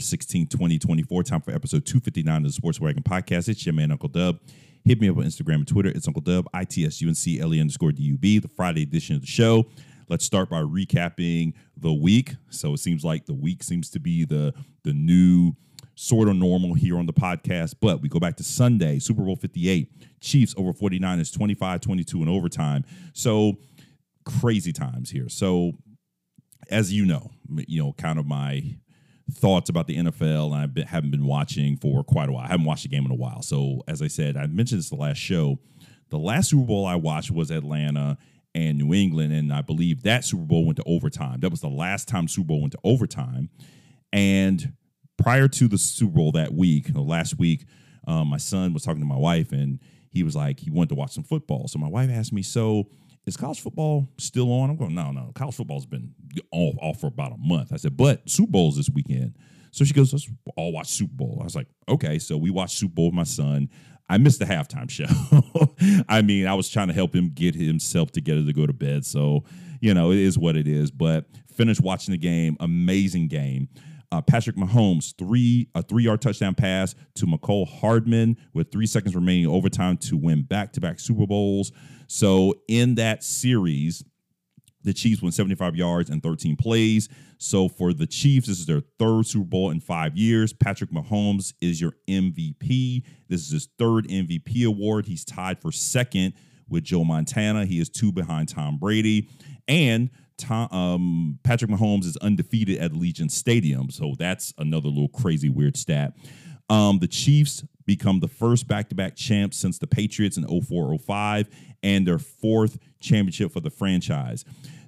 February 16, 2024. Time for episode 259 of the Sports Wagon Podcast. It's your man, Uncle Dub. Hit me up on Instagram and Twitter. It's Uncle Dub, ITSUNC, underscore DUB, the Friday edition of the show. Let's start by recapping the week. So it seems like the week seems to be the, the new sort of normal here on the podcast. But we go back to Sunday, Super Bowl 58. Chiefs over 49ers, 25 22 in overtime. So crazy times here. So as you know, you know, kind of my thoughts about the NFL, and I haven't been watching for quite a while. I haven't watched a game in a while. So, as I said, I mentioned this the last show. The last Super Bowl I watched was Atlanta and New England, and I believe that Super Bowl went to overtime. That was the last time Super Bowl went to overtime. And prior to the Super Bowl that week, last week, um, my son was talking to my wife, and he was like, he wanted to watch some football. So my wife asked me, so is college football still on? I'm going, no, no, college football's been off, off for about a month. I said, but Super Bowl's this weekend. So she goes, let's all watch Super Bowl. I was like, okay. So we watched Super Bowl with my son. I missed the halftime show. I mean, I was trying to help him get himself together to go to bed. So, you know, it is what it is. But finished watching the game. Amazing game. Uh, Patrick Mahomes, three a three yard touchdown pass to Mecole Hardman with three seconds remaining overtime to win back to back Super Bowls. So in that series, the Chiefs won 75 yards and 13 plays. So for the Chiefs, this is their third Super Bowl in five years. Patrick Mahomes is your MVP. This is his third MVP award. He's tied for second with Joe Montana. He is two behind Tom Brady. And Tom, um, Patrick Mahomes is undefeated at Allegiant Stadium. So that's another little crazy, weird stat. Um, the Chiefs become the first back to back champs since the Patriots in 04 05 and their fourth championship for the franchise.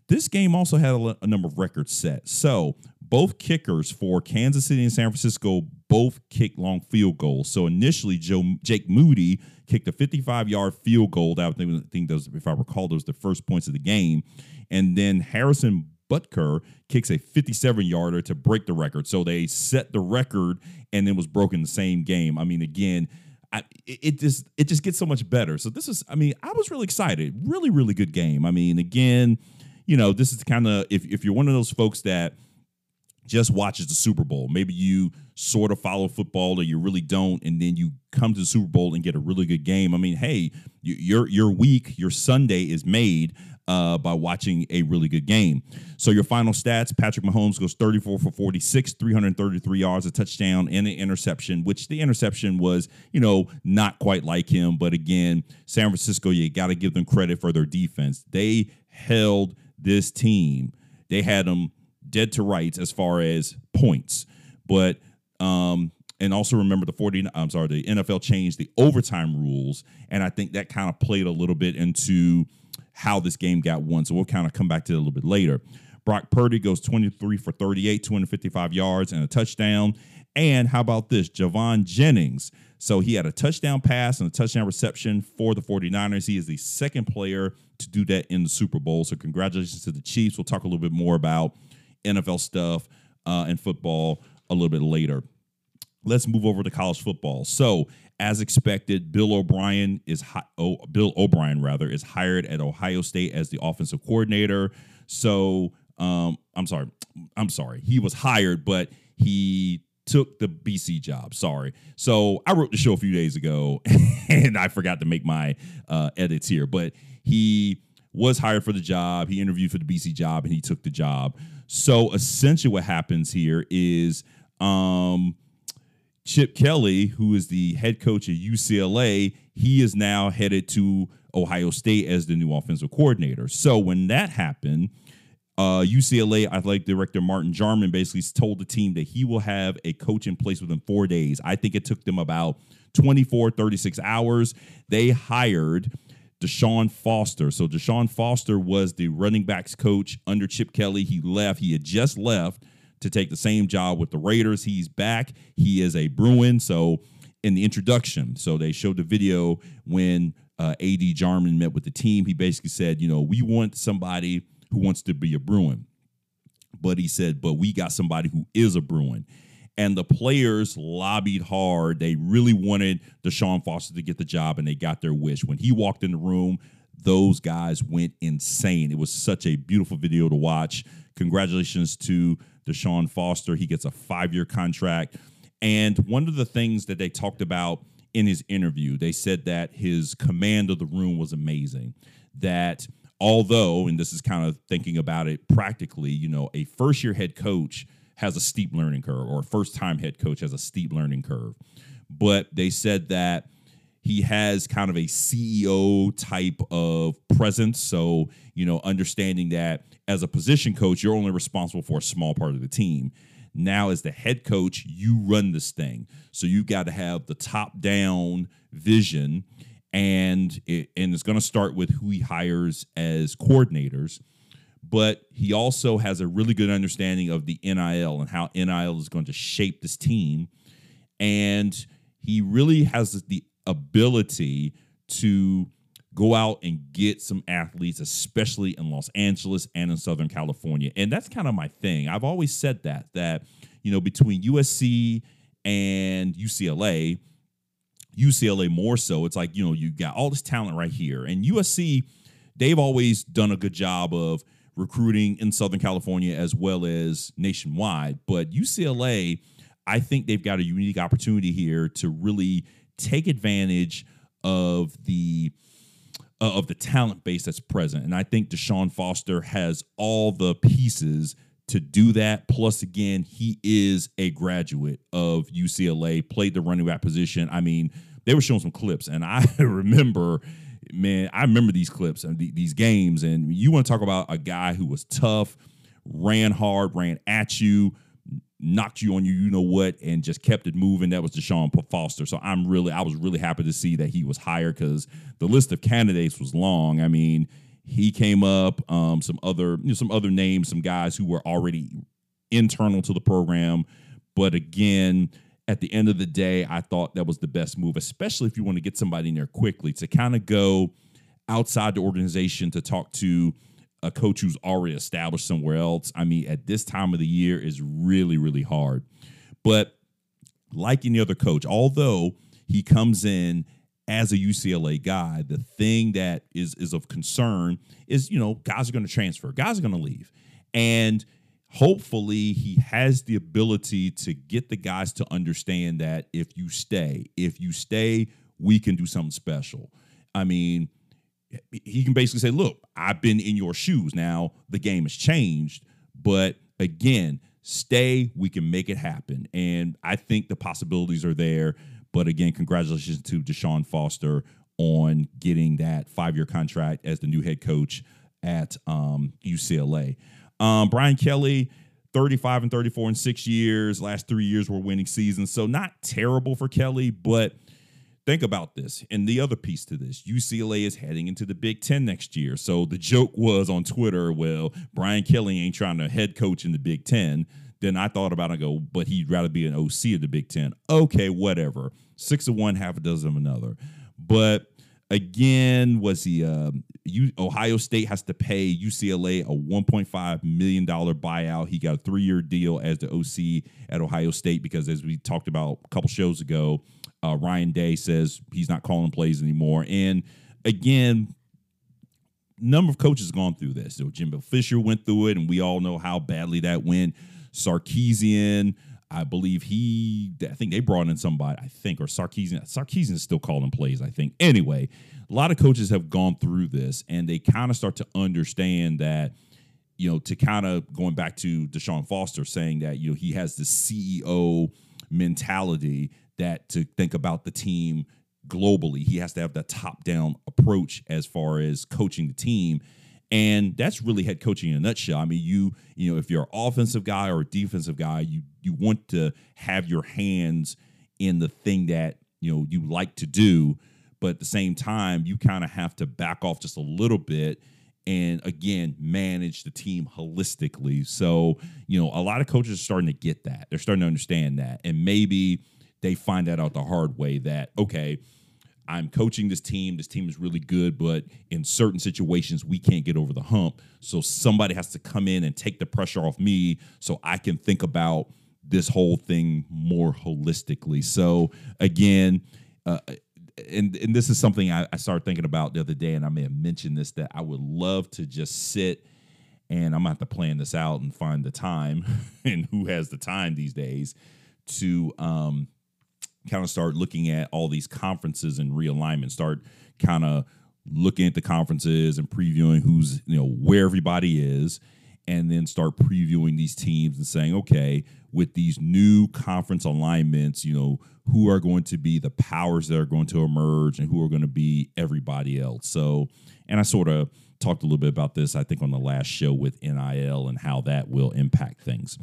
This game also had a, number of records set. So both kickers for Kansas City and San Francisco both kicked long field goals. So initially, Joe Jake Moody kicked a 55 yard field goal. That I think, think those, if I recall, those the first points of the game. And then Harrison Butker kicks a 57 yarder to break the record. So they set the record and then was broken the same game. I mean, again, I, it just it just gets so much better. So this is, I mean, I was really excited. Really, really good game. I mean, again, you know, this is kind of if if you're one of those folks that just watches the Super Bowl, maybe you sort of follow football or you really don't, and then you come to the Super Bowl and get a really good game. I mean, hey, your your week, your Sunday is made uh, by watching a really good game. So your final stats: Patrick Mahomes goes 34 for 46, 333 yards, a touchdown, and an interception. Which the interception was, you know, not quite like him, but again, San Francisco, you got to give them credit for their defense. They held this team. They had them dead to rights as far as points, but um, and also remember the 40 I'm sorry, the NFL changed the overtime rules and I think that kind of played a little bit into how this game got won. So we'll kind of come back to it a little bit later. Brock Purdy goes 23 for 38, 255 yards and a touchdown. And how about this? Jauan Jennings. So he had a touchdown pass and a touchdown reception for the 49ers. He is the second player to do that in the Super Bowl. So congratulations to the Chiefs. We'll talk a little bit more about NFL stuff uh, and football a little bit later. Let's move over to college football. So as expected, Bill O'Brien is hi- oh, Bill O'Brien rather is hired at Ohio State as the offensive coordinator. So um, I'm sorry, I'm sorry, he was hired, but he took the BC job. Sorry. So I wrote the show a few days ago, and I forgot to make my uh, edits here, but he was hired for the job. He interviewed for the BC job, and he took the job. So essentially, what happens here is. Um, Chip Kelly, who is the head coach at UCLA, he is now headed to Ohio State as the new offensive coordinator. So when that happened, uh, UCLA athletic director Martin Jarmond basically told the team that he will have a coach in place within four days. I think it took them about 24, 36 hours. They hired Deshaun Foster. So Deshaun Foster was the running backs coach under Chip Kelly. He left. He had just left to take the same job with the Raiders. He's back. He is a Bruin. So in the introduction, so they showed the video when uh, AD Jarmond met with the team. He basically said, you know, we want somebody who wants to be a Bruin. But he said, but we got somebody who is a Bruin. And the players lobbied hard. They really wanted Deshaun Foster to get the job, and they got their wish. When he walked in the room, those guys went insane. It was such a beautiful video to watch. congratulations to Deshaun Foster. He gets a five year contract. And one of the things that they talked about in his interview, they said that his command of the room was amazing. That although, and this is kind of thinking about it practically, you know, a first year head coach has a steep learning curve, or first time head coach has a steep learning curve. But they said that he has kind of a CEO type of presence. So, you know, understanding that as a position coach, you're only responsible for a small part of the team. Now, as the head coach, you run this thing. So you've got to have the top down vision. And, it, and it's going to start with who he hires as coordinators. But he also has a really good understanding of the NIL and how NIL is going to shape this team. And he really has the ability to go out and get some athletes, especially in Los Angeles and in Southern California. And that's kind of my thing. I've always said that, that, you know, between USC and UCLA, UCLA more so, it's like, you know, you got all this talent right here. And USC, they've always done a good job of recruiting in Southern California as well as nationwide. But UCLA, I think they've got a unique opportunity here to really take advantage of the uh, of the talent base that's present. And I think Deshaun Foster has all the pieces to do that. Plus, again, he is a graduate of UCLA, played the running back position. I mean, they were showing some clips, and I remember, man, I remember these clips and these games. And you want to talk about a guy who was tough, ran hard, ran at you, knocked you on you, you know what, and just kept it moving. That was Deshaun Foster. So I'm really, I was really happy to see that he was hired because the list of candidates was long. I mean, he came up, um, some other, you know, some other names, some guys who were already internal to the program. But again, at the end of the day, I thought that was the best move, especially if you want to get somebody in there quickly to kind of go outside the organization to talk to a coach who's already established somewhere else, I mean, at this time of the year is really, really hard. But like any other coach, although he comes in as a UCLA guy, the thing that is is of concern is, you know, guys are going to transfer, guys are going to leave. And hopefully he has the ability to get the guys to understand that if you stay, if you stay, we can do something special. I mean, he can basically say, "Look, I've been in your shoes. Now the game has changed, but again, stay. We can make it happen." And I think the possibilities are there. But again, congratulations to Deshaun Foster on getting that five-year contract as the new head coach at um, UCLA. Um, Brian Kelly. 35 and 34 in six years. Last three years were winning seasons. So not terrible for Kelly, but think about this. And the other piece to this UCLA is heading into the Big Ten next year. So the joke was on Twitter, well, Brian Kelly ain't trying to head coach in the Big Ten. Then I thought about it and go, but he'd rather be an OC of the Big Ten. Okay, whatever. Six of one, half a dozen of another. But again, was he? Uh, Ohio State has to pay UCLA a 1.5 million dollar buyout. He got a three year deal as the OC at Ohio State because, as we talked about a couple shows ago, uh, Ryan Day says he's not calling plays anymore. And again, number of coaches gone through this. So Jimbo Fisher went through it, and we all know how badly that went. Sarkisian, I believe he, I think they brought in somebody, I think, or Sarkisian. Sarkisian is still calling plays, I think. Anyway, a lot of coaches have gone through this, and they kind of start to understand that you know, to kind of going back to Deshaun Foster saying that, you know, he has the CEO mentality that to think about the team globally. He has to have that top down approach as far as coaching the team. And that's really head coaching in a nutshell. I mean, you you know, if you're an offensive guy or a defensive guy, you you want to have your hands in the thing that you know you like to do, but at the same time, you kind of have to back off just a little bit and again manage the team holistically. So, you know, a lot of coaches are starting to get that. They're starting to understand that. And maybe they find that out the hard way that, okay, I'm coaching this team. This team is really good, but in certain situations, we can't get over the hump. So somebody has to come in and take the pressure off me so I can think about this whole thing more holistically. So again, uh, and and this is something I, I started thinking about the other day, and I may have mentioned this that I would love to just sit and I'm gonna have to plan this out and find the time and who has the time these days to um, kind of start looking at all these conferences and realignment. Start kind of looking at the conferences and previewing who's you know where everybody is and then start previewing these teams and saying okay with these new conference alignments you know who are going to be the powers that are going to emerge and who are going to be everybody else so and i sort of talked a little bit about this i think on the last show with nil and how that will impact things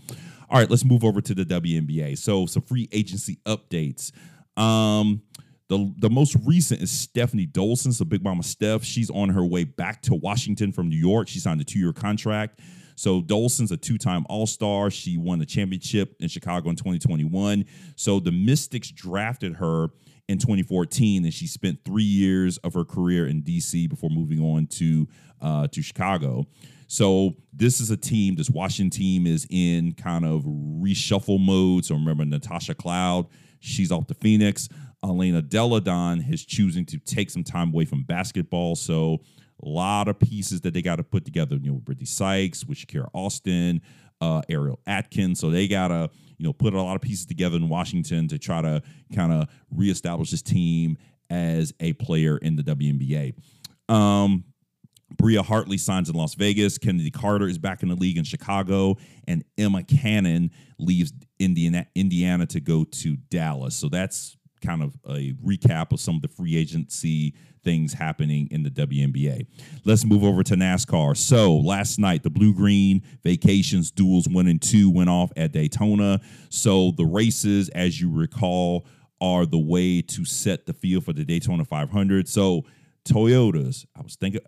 all right let's move over to the WNBA so some free agency updates um the, the most recent is Stephanie Dolson, so Big Mama Steph. She's on her way back to Washington from New York. She signed a two year contract. So Dolson's a two time All Star. She won the championship in Chicago in 2021. So the Mystics drafted her in 2014, and she spent three years of her career in DC before moving on to uh, to Chicago. So this is a team. This Washington team is in kind of reshuffle mode. So remember Natasha Cloud, she's off to Phoenix. Elena Delle Donne is choosing to take some time away from basketball. So a lot of pieces that they got to put together. You know, Brittany Sykes, with Shakira Austin, uh, Ariel Atkins. So they got to, you know, put a lot of pieces together in Washington to try to kind of reestablish this team as a player in the WNBA. Um, Bria Hartley signs in Las Vegas. Chennedy Carter is back in the league in Chicago, and Emma Cannon leaves Indiana, Indiana to go to Dallas. So that's kind of a recap of some of the free agency things happening in the WNBA. Let's move over to NASCAR. So last night, the Bluegreen Vacations Duels one and two went off at Daytona. So the races, as you recall, are the way to set the field for the Daytona 500. So Toyotas, I was thinking,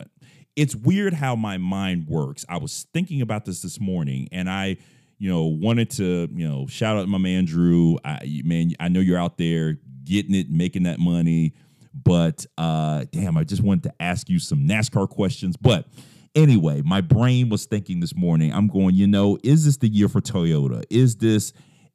it's weird how my mind works. I was thinking about this this morning, and I you know, wanted to, you know, shout out my man Drew. I, man, I know you're out there getting it, making that money. But uh, damn, I just wanted to ask you some NASCAR questions. But anyway, my brain was thinking this morning, I'm going, you know, is this the year for Toyota? Is this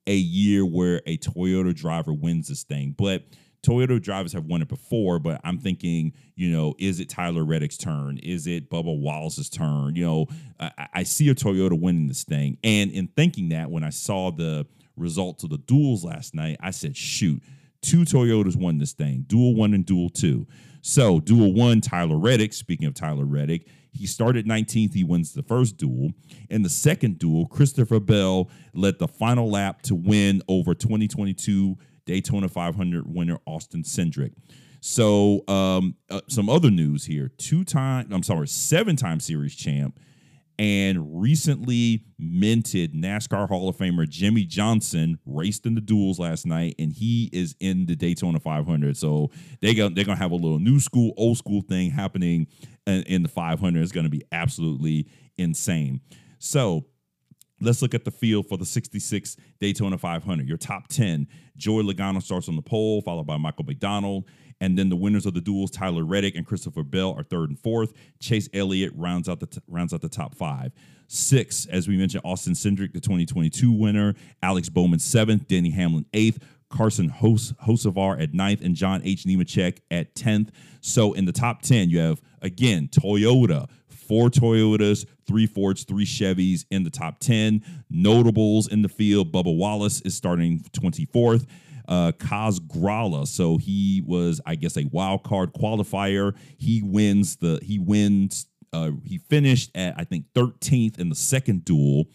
a year where a Toyota driver wins this thing? But Toyota drivers have won it before, but I'm thinking, you know, is it Tyler Reddick's turn? Is it Bubba Wallace's turn? You know, I, I see a Toyota winning this thing. And in thinking that, when I saw the results of the duels last night, I said, shoot, Two Toyotas won this thing, duel one and duel two. So, dual one, Tyler Reddick, speaking of Tyler Reddick, he started 19th. He wins the first duel. In the second duel, Christopher Bell led the final lap to win over 2022 Daytona 500 winner Austin Cindric. So, um, uh, some other news here: two time, I'm sorry, seven time series champ and recently minted NASCAR Hall of Famer Jimmie Johnson raced in the duels last night, and he is in the Daytona 500. So they go, they're gonna have a little new school, old school thing happening in, in the 500. It's gonna be absolutely insane. So Let's look at the field for the 66 Daytona 500. Your top 10. Joey Logano starts on the pole, followed by Michael McDowell. And then the winners of the duels, Tyler Reddick and Christopher Bell, are third and fourth. Chase Elliott rounds out the t- rounds out the top five. Six, as we mentioned, Austin Cindric, the 2022 winner. Alex Bowman seventh. Denny Hamlin eighth. Carson Hos- Hocevar at ninth, and John H. Nemechek at 10th. So in the top 10, you have, again, Toyota, four Toyotas, three Fords, three Chevys in the top 10. Notables in the field, Bubba Wallace is starting 24th uh, Kaz Grala. So he was, I guess, a wild card qualifier. He wins the he wins. Uh, he finished at I think 13th in the second duel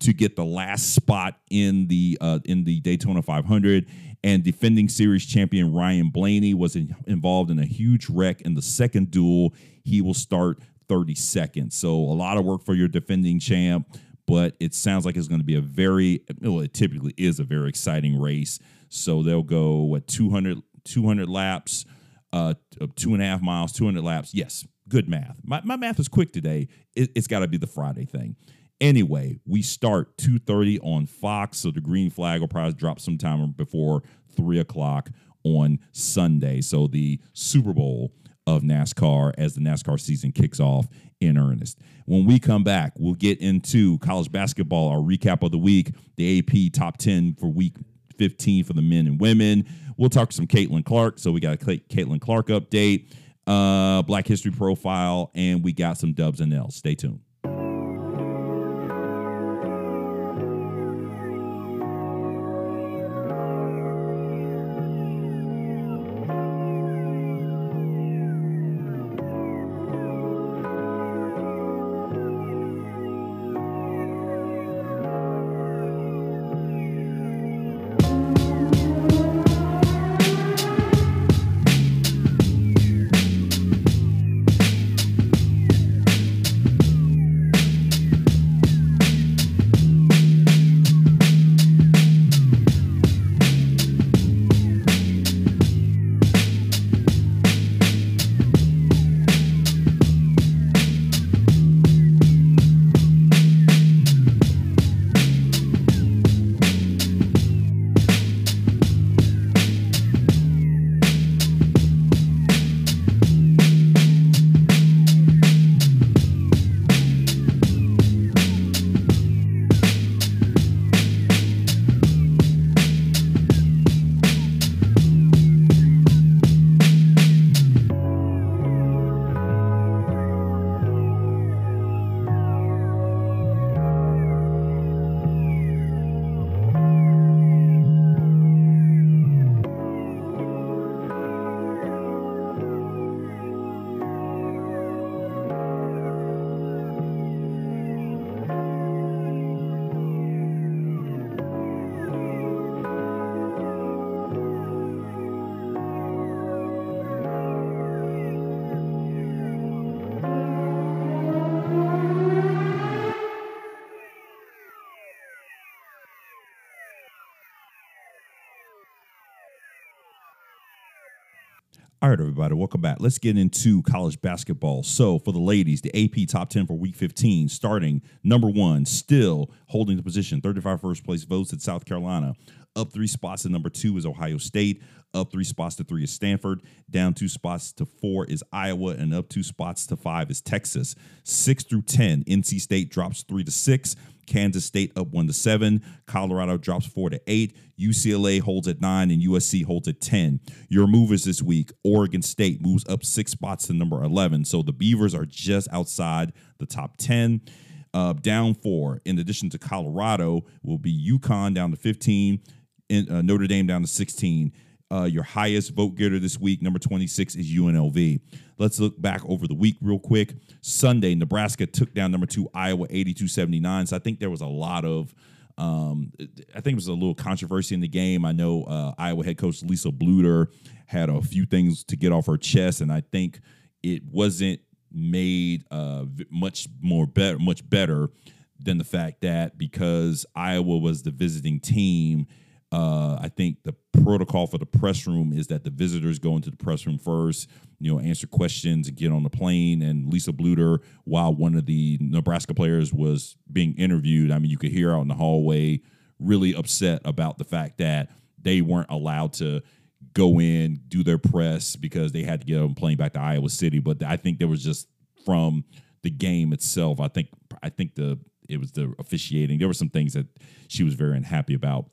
to get the last spot in the uh, in the Daytona 500. And defending series champion Ryan Blaney was in, involved in a huge wreck in the second duel. He will start 32nd. So a lot of work for your defending champ, but it sounds like it's going to be a very well, it typically is a very exciting race. So they'll go what 200 200 laps, uh, two and a half miles, 200 laps. Yes, good math. My, my math is quick today. It, it's got to be the Friday thing. Anyway, we start 2.30 on Fox, so the green flag will probably drop sometime before 3 o'clock on Sunday. So the Super Bowl of NASCAR as the NASCAR season kicks off in earnest. When we come back, we'll get into college basketball, our recap of the week, the AP top 10 for week 15 for the men and women. We'll talk some Caitlin Clark. So we got a Caitlin Clark update, uh, Black History profile, and we got some dubs and L's. Stay tuned. All right, everybody, welcome back. Let's get into college basketball. So, for the ladies, the AP top 10 for week 15, starting number one, still holding the position, 35 first place votes at South Carolina. Up three spots at number two is Ohio State. Up three spots to three is Stanford. Down two spots to four is Iowa. And up two spots to five is Texas. Six through 10, NC State drops three to six. Kansas State up one to seven. Colorado drops four to eight. UCLA holds at nine and USC holds at 10. Your movers this week Oregon State moves up six spots to number 11. So the Beavers are just outside the top 10. Uh, down four, in addition to Colorado, will be UConn down to 15, in, uh, Notre Dame down to 16. Uh, your highest vote getter this week, number 26, is UNLV. Let's look back over the week real quick. Sunday, Nebraska took down number two, Iowa, 82 79. So I think there was a lot of. Um, I think it was a little controversy in the game. I know uh, Iowa head coach Lisa Bluder had a few things to get off her chest, and I think it wasn't made uh, much more better, much better than the fact that because Iowa was the visiting team uh, I think the protocol for the press room is that the visitors go into the press room first, you know, answer questions and get on the plane. And Lisa Bluder, while one of the Nebraska players was being interviewed, I mean, you could hear out in the hallway really upset about the fact that they weren't allowed to go in, do their press because they had to get on plane back to Iowa City. But I think there was just from the game itself, I think I think the it was the officiating. There were some things that she was very unhappy about.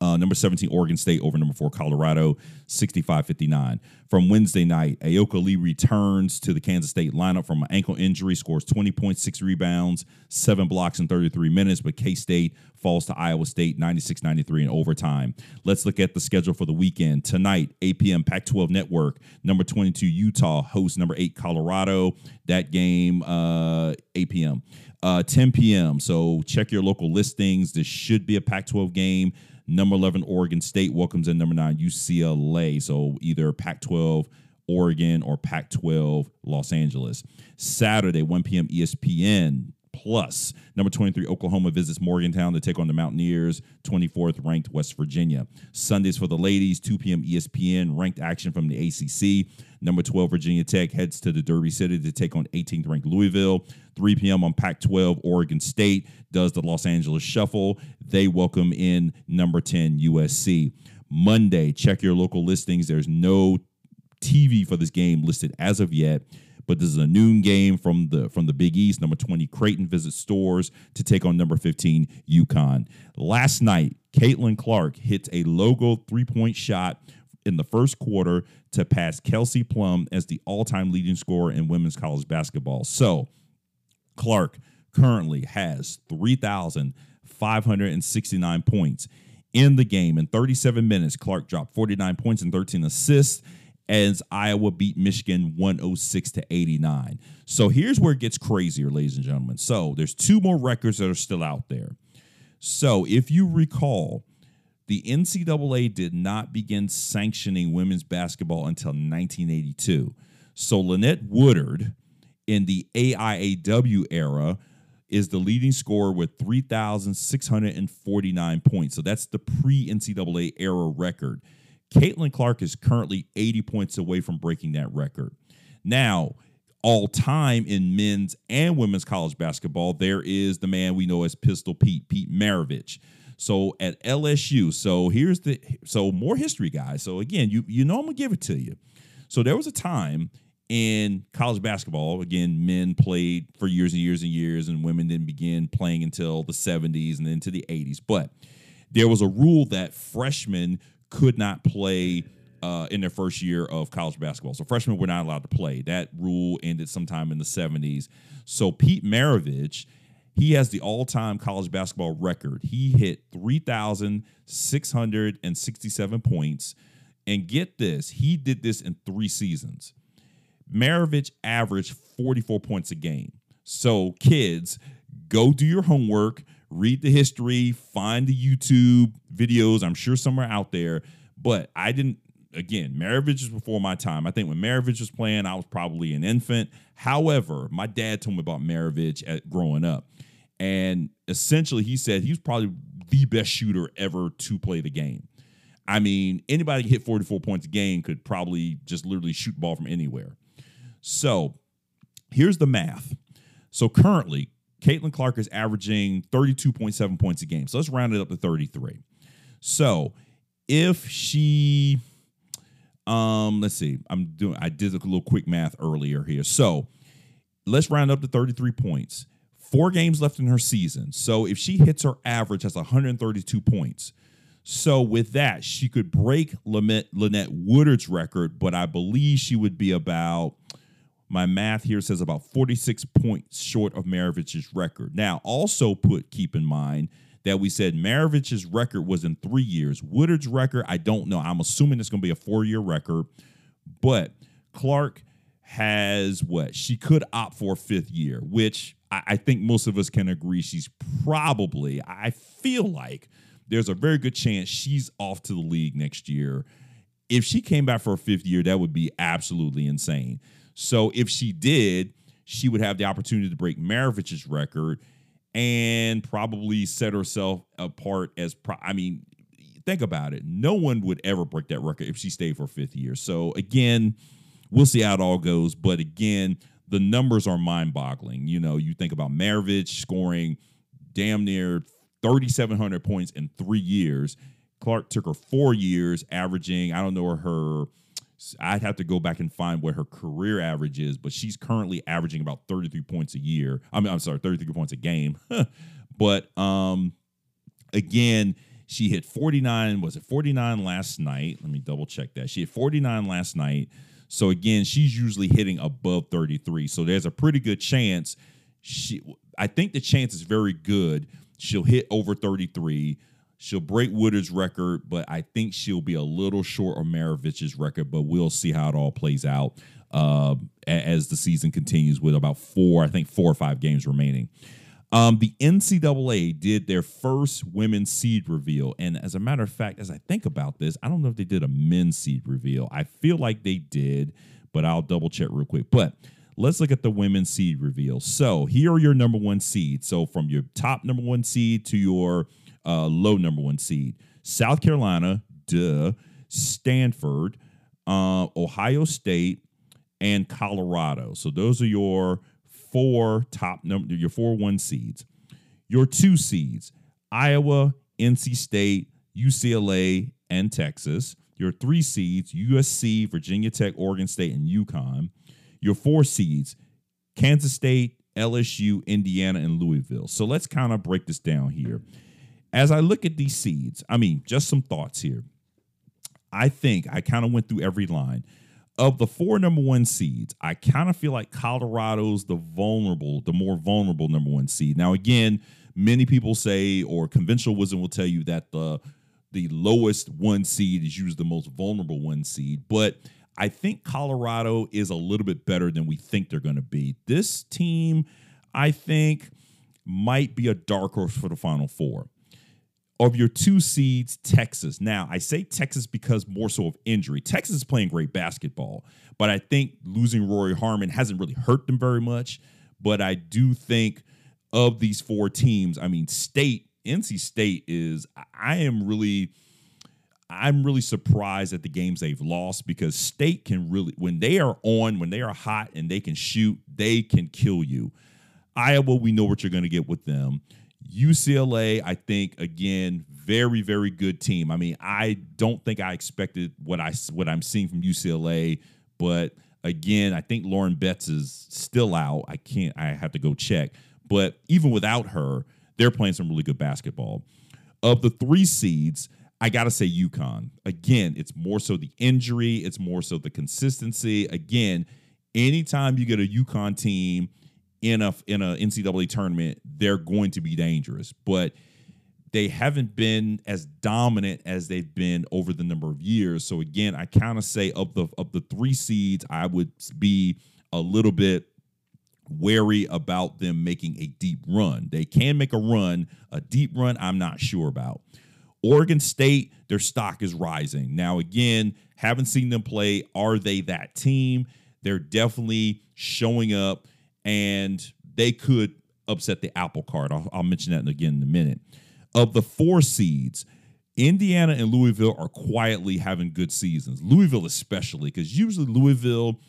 Uh, number 17, Oregon State over number four, Colorado, 65 59. From Wednesday night, Ayoka Lee returns to the Kansas State lineup from an ankle injury, scores 20 points, six rebounds, seven blocks in 33 minutes, but K State falls to Iowa State 96 93 in overtime. Let's look at the schedule for the weekend. Tonight, 8 p.m., Pac 12 Network, number 22, Utah hosts number eight, Colorado. That game, uh, 8 p.m. Uh, 10 p.m. So check your local listings. This should be a Pac 12 game. Number 11, Oregon State welcomes in number nine, UCLA. So either Pac 12 Oregon or Pac 12 Los Angeles. Saturday, 1 p.m. ESPN plus. Number 23, Oklahoma visits Morgantown to take on the Mountaineers, 24th ranked West Virginia. Sundays for the ladies, 2 p.m. ESPN, ranked action from the ACC. Number 12, Virginia Tech heads to the Derby City to take on 18th ranked Louisville. 3 p.m. on Pac 12, Oregon State does the Los Angeles Shuffle. They welcome in number 10, USC. Monday, check your local listings. There's no TV for this game listed as of yet but this is a noon game from the from the Big East. Number 20, Creighton visits Storrs to take on number 15, UConn. Last night, Caitlin Clark hits a logo three-point shot in the first quarter to pass Kelsey Plum as the all-time leading scorer in women's college basketball. So Clark currently has 3,569 points in the game. In 37 minutes, Clark dropped 49 points and 13 assists as Iowa beat Michigan 106 to 89. So here's where it gets crazier, ladies and gentlemen. So there's two more records that are still out there. So if you recall, the NCAA did not begin sanctioning women's basketball until 1982. So Lynette Woodard in the AIAW era is the leading scorer with 3,649 points. So that's the pre NCAA era record. Caitlin Clark is currently 80 points away from breaking that record. Now, all time in men's and women's college basketball, there is the man we know as Pistol Pete, Pete Maravich. So at LSU, so here's the so more history, guys. So again, you you know I'm gonna give it to you. So there was a time in college basketball, again, men played for years and years and years, and women didn't begin playing until the 70s and into the 80s. But there was a rule that freshmen could not play uh, in their first year of college basketball. So freshmen were not allowed to play. That rule ended sometime in the 70s. So Pete Maravich, he has the all-time college basketball record. He hit 3,667 points. And get this, he did this in three seasons. Maravich averaged 44 points a game. So kids, go do your homework read the history, find the YouTube videos. I'm sure somewhere out there. But I didn't, again, Maravich is before my time. I think when Maravich was playing, I was probably an infant. However, my dad told me about Maravich at growing up. And essentially, he said he was probably the best shooter ever to play the game. I mean, anybody hit 44 points a game could probably just literally shoot the ball from anywhere. So here's the math. So currently, Caitlin Clark is averaging 32.7 points a game. So let's round it up to 33. So if she um let's see, I'm doing I did a little quick math earlier here. So let's round up to 33 points. Four games left in her season. So if she hits her average, that's 132 points. So with that, she could break Lynette, Lynette Woodard's record, but I believe she would be about my math here says about 46 points short of Maravich's record. Now, also put keep in mind that we said Maravich's record was in three years. Woodard's record, I don't know. I'm assuming it's going to be a four year record, but Clark has what she could opt for a fifth year, which I, I think most of us can agree she's probably. I feel like there's a very good chance she's off to the league next year. If she came back for a fifth year, that would be absolutely insane. So if she did, she would have the opportunity to break Maravich's record and probably set herself apart as pro- I mean, think about it. No one would ever break that record if she stayed for fifth year. So again, we'll see how it all goes. But again, the numbers are mind-boggling. You know, you think about Maravich scoring damn near 3,700 points in three years. Clark took her four years, averaging I don't know her I'd have to go back and find what her career average is, but she's currently averaging about 33 points a year. I mean, I'm sorry, 33 points a game. but um again, she hit 49, was it 49 last night? Let me double check that. She hit 49 last night. So again, she's usually hitting above 33. So there's a pretty good chance she I think the chance is very good. She'll hit over 33. She'll break Woodard's record, but I think she'll be a little short of Maravich's record. But we'll see how it all plays out uh, as the season continues with about four, I think four or five games remaining. Um, the NCAA did their first women's seed reveal. And as a matter of fact, as I think about this, I don't know if they did a men's seed reveal. I feel like they did, but I'll double check real quick. But let's look at the women's seed reveal. So here are your number one seeds. So from your top number one seed to your uh, low number one seed. South Carolina, duh. Stanford, uh, Ohio State, and Colorado. So those are your four top number, your four one seeds. Your two seeds: Iowa, NC State, UCLA, and Texas. Your three seeds: USC, Virginia Tech, Oregon State, and UConn. Your four seeds: Kansas State, LSU, Indiana, and Louisville. So let's kind of break this down here as I look at these seeds, I mean, just some thoughts here. I think I kind of went through every line. Of the four number one seeds, I kind of feel like Colorado's the vulnerable, the more vulnerable number one seed. Now, again, many people say, or conventional wisdom will tell you that the the lowest one seed is usually the most vulnerable one seed. But I think Colorado is a little bit better than we think they're going to be. This team, I think, might be a dark horse for the Final Four of your two seeds, Texas. Now, I say Texas because more so of injury. Texas is playing great basketball, but I think losing Rori Harmon hasn't really hurt them very much. But I do think of these four teams, I mean, State, NC State is, I am really. I'm really surprised at the games they've lost because State can really, when they are on, when they are hot and they can shoot, they can kill you. Iowa, we know what you're going to get with them. UCLA, I think again, very very good team. I mean, I don't think I expected what I what I'm seeing from UCLA, but again, I think Lauren Betts is still out. I can't. I have to go check. But even without her, they're playing some really good basketball. Of the three seeds, I gotta say UConn. Again, it's more so the injury. It's more so the consistency. Again, anytime you get a UConn team in a in a NCAA tournament, they're going to be dangerous. But they haven't been as dominant as they've been over the number of years. So again, I kind of say of the of the three seeds, I would be a little bit wary about them making a deep run. They can make a run, a deep run, I'm not sure about. Oregon State, their stock is rising. Now, again, haven't seen them play. Are they that team? They're definitely showing up and they could upset the apple cart. I'll, I'll mention that again in a minute. Of the four seeds, Indiana and Louisville are quietly having good seasons. Louisville especially, because usually Louisville,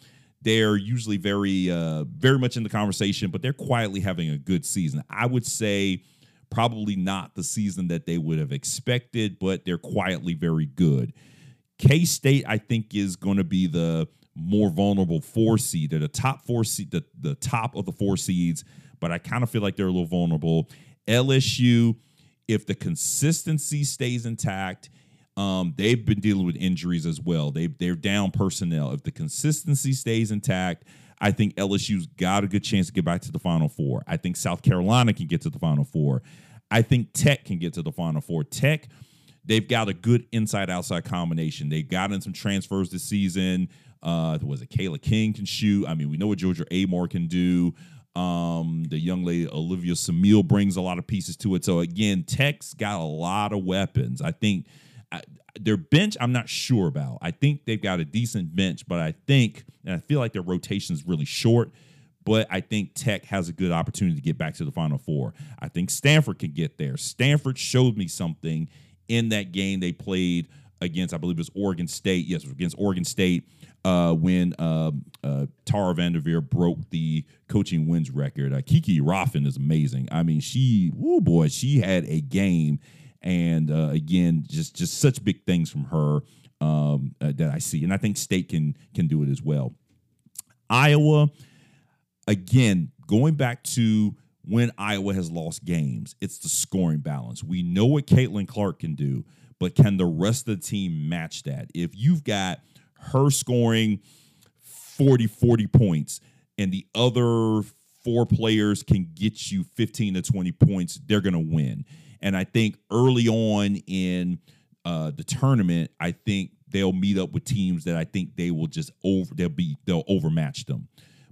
they're usually very, uh, very much in the conversation, but they're quietly having a good season. I would say probably not the season that they would have expected, but they're quietly very good. K State, I think, is going to be the more vulnerable four seed. They're the top four seed, the, the top of the four seeds, but I kind of feel like they're a little vulnerable. LSU, if the consistency stays intact, um, they've been dealing with injuries as well. They they're down personnel. If the consistency stays intact, I think LSU's got a good chance to get back to the Final Four. I think South Carolina can get to the Final Four. I think Tech can get to the Final Four. Tech, they've got a good inside outside combination. They've gotten some transfers this season. Uh, was it Cayla King can shoot? I mean, we know what Georgia Amoore can do. Um, the young lady Olivia Summiel brings a lot of pieces to it. So again, Tech's got a lot of weapons. I think I, their bench, I'm not sure about. I think they've got a decent bench, but I think and I feel like their rotation is really short. But I think Tech has a good opportunity to get back to the Final Four. I think Stanford can get there. Stanford showed me something in that game they played against, I believe it was Oregon State. Yes, against Oregon State uh, when uh, uh, Tara VanDerveer broke the coaching wins record. Uh, Kiki Iriafen is amazing. I mean, she, oh boy, she had a game, and uh, again, just just such big things from her um, uh, that I see, and I think State can can do it as well. Iowa, again, going back to when Iowa has lost games, it's the scoring balance. We know what Caitlin Clark can do, but can the rest of the team match that? If you've got her scoring 40 40 points and the other four players can get you 15 to 20 points they're going to win. And i think early on in uh, the tournament i think they'll meet up with teams that i think they will just over they'll be they'll overmatch them.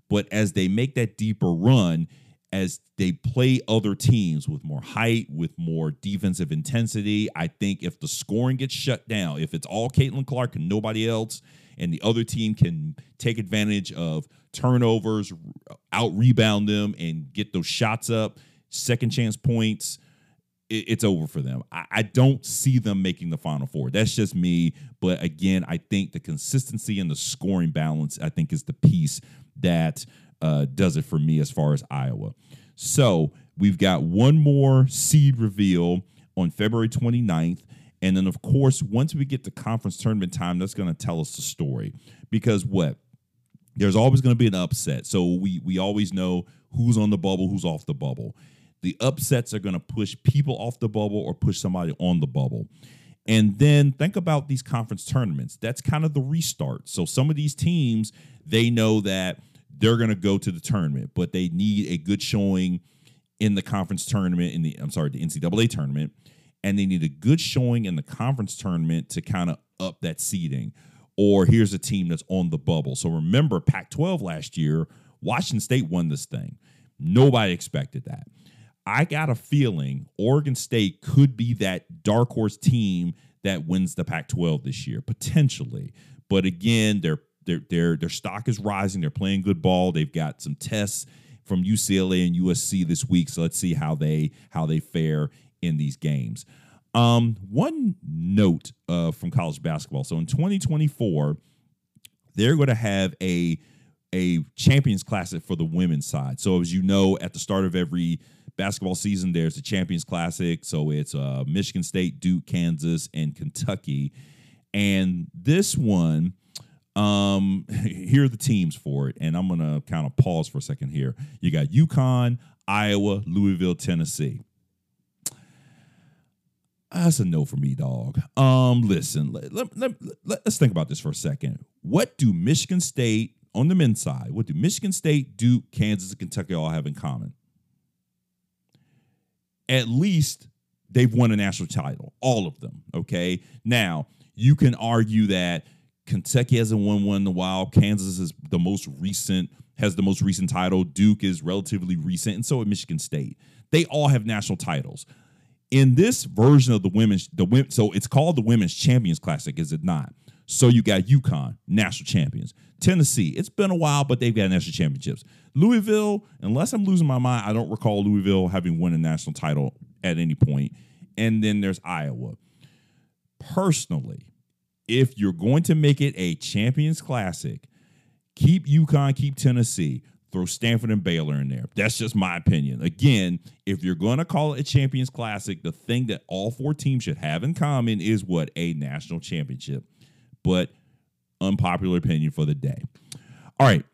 But as they make that deeper run as they play other teams with more height, with more defensive intensity. I think if the scoring gets shut down, if it's all Caitlin Clark and nobody else, and the other team can take advantage of turnovers, out rebound them, and get those shots up, second chance points, it's over for them. I, don't see them making the final four. That's just me. But again, I think the consistency and the scoring balance, I think, is the piece that uh, does it for me as far as Iowa. So we've got one more seed reveal on February 29th. And then, of course, once we get to conference tournament time, that's going to tell us the story. Because what? There's always going to be an upset. So we we always know who's on the bubble, who's off the bubble. The upsets are going to push people off the bubble or push somebody on the bubble. And then think about these conference tournaments. That's kind of the restart. So some of these teams, they know that they're going to go to the tournament, but they need a good showing in the conference tournament in the I'm sorry, the NCAA tournament, and they need a good showing in the conference tournament to kind of up that seeding. Or here's a team that's on the bubble. So remember, Pac-12 last year, Washington State won this thing. Nobody expected that. I got a feeling Oregon State could be that dark horse team that wins the Pac-12 this year, potentially. But again, they're their their their stock is rising. They're playing good ball. They've got some tests from UCLA and USC this week. So let's see how they how they fare in these games. Um, one note uh, from college basketball. So in 2024, they're going to have a a Champions Classic for the women's side. So as you know, at the start of every basketball season, there's the Champions Classic. So it's uh, Michigan State, Duke, Kansas, and Kentucky. And this one um, here are the teams for it, and I'm gonna kind of pause for a second here. You got UConn, Iowa, Louisville, Tennessee. That's a no for me, dog. Um, listen, let, let, let, let's think about this for a second. What do Michigan State on the men's side? What do Michigan State, Duke, Kansas, and Kentucky all have in common? At least they've won a national title, all of them. Okay, now you can argue that Kentucky hasn't won one in a while. Kansas is the most recent, has the most recent title. Duke is relatively recent, and so is Michigan State. They all have national titles. In this version of the women's, the women, so it's called the Women's Champions Classic, is it not? So you got UConn, national champions. Tennessee, it's been a while, but they've got national championships. Louisville, unless I'm losing my mind, I don't recall Louisville having won a national title at any point. And then there's Iowa. personally, if you're going to make it a Champions Classic, keep UConn, keep Tennessee, throw Stanford and Baylor in there. That's just my opinion. Again, if you're going to call it a Champions Classic, the thing that all four teams should have in common is what? A national championship. But unpopular opinion for the day. All right,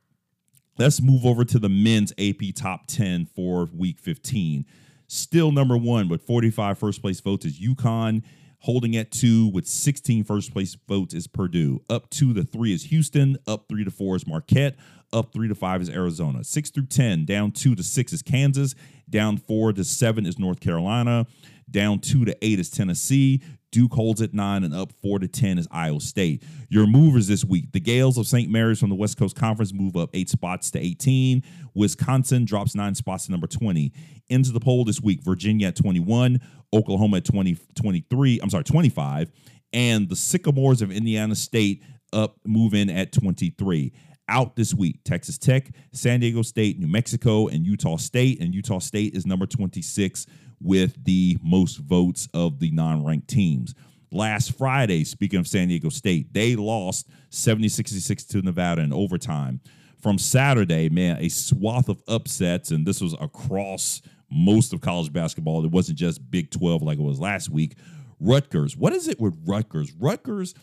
let's move over to the men's AP top 10 for week 15. Still number one, but 45 first place votes is UConn. Holding at two with 16 first place votes is Purdue. Up two to three is Houston. Up three to four is Marquette. Up three to five is Arizona. Six through 10, down two to six is Kansas. Down four to seven is North Carolina. Down two to eight is Tennessee. Duke holds at nine, and up four to 10 is Iowa State. Your movers this week the Gaels of St. Mary's from the West Coast Conference move up eight spots to 18. Wisconsin drops nine spots to number 20. Into the poll this week Virginia at 21, Oklahoma at 20, 23, I'm sorry, 25, and the Sycamores of Indiana State up move in at 23 out this week Texas Tech, San Diego State, New Mexico, and Utah State. And Utah State is number 26 with the most votes of the non ranked teams. Last Friday, speaking of San Diego State, they lost 70 66 to Nevada in overtime. From Saturday, man, a swath of upsets, and this was across most of college basketball. It wasn't just Big 12 like it was last week. Rutgers, what is it with Rutgers? Rutgers,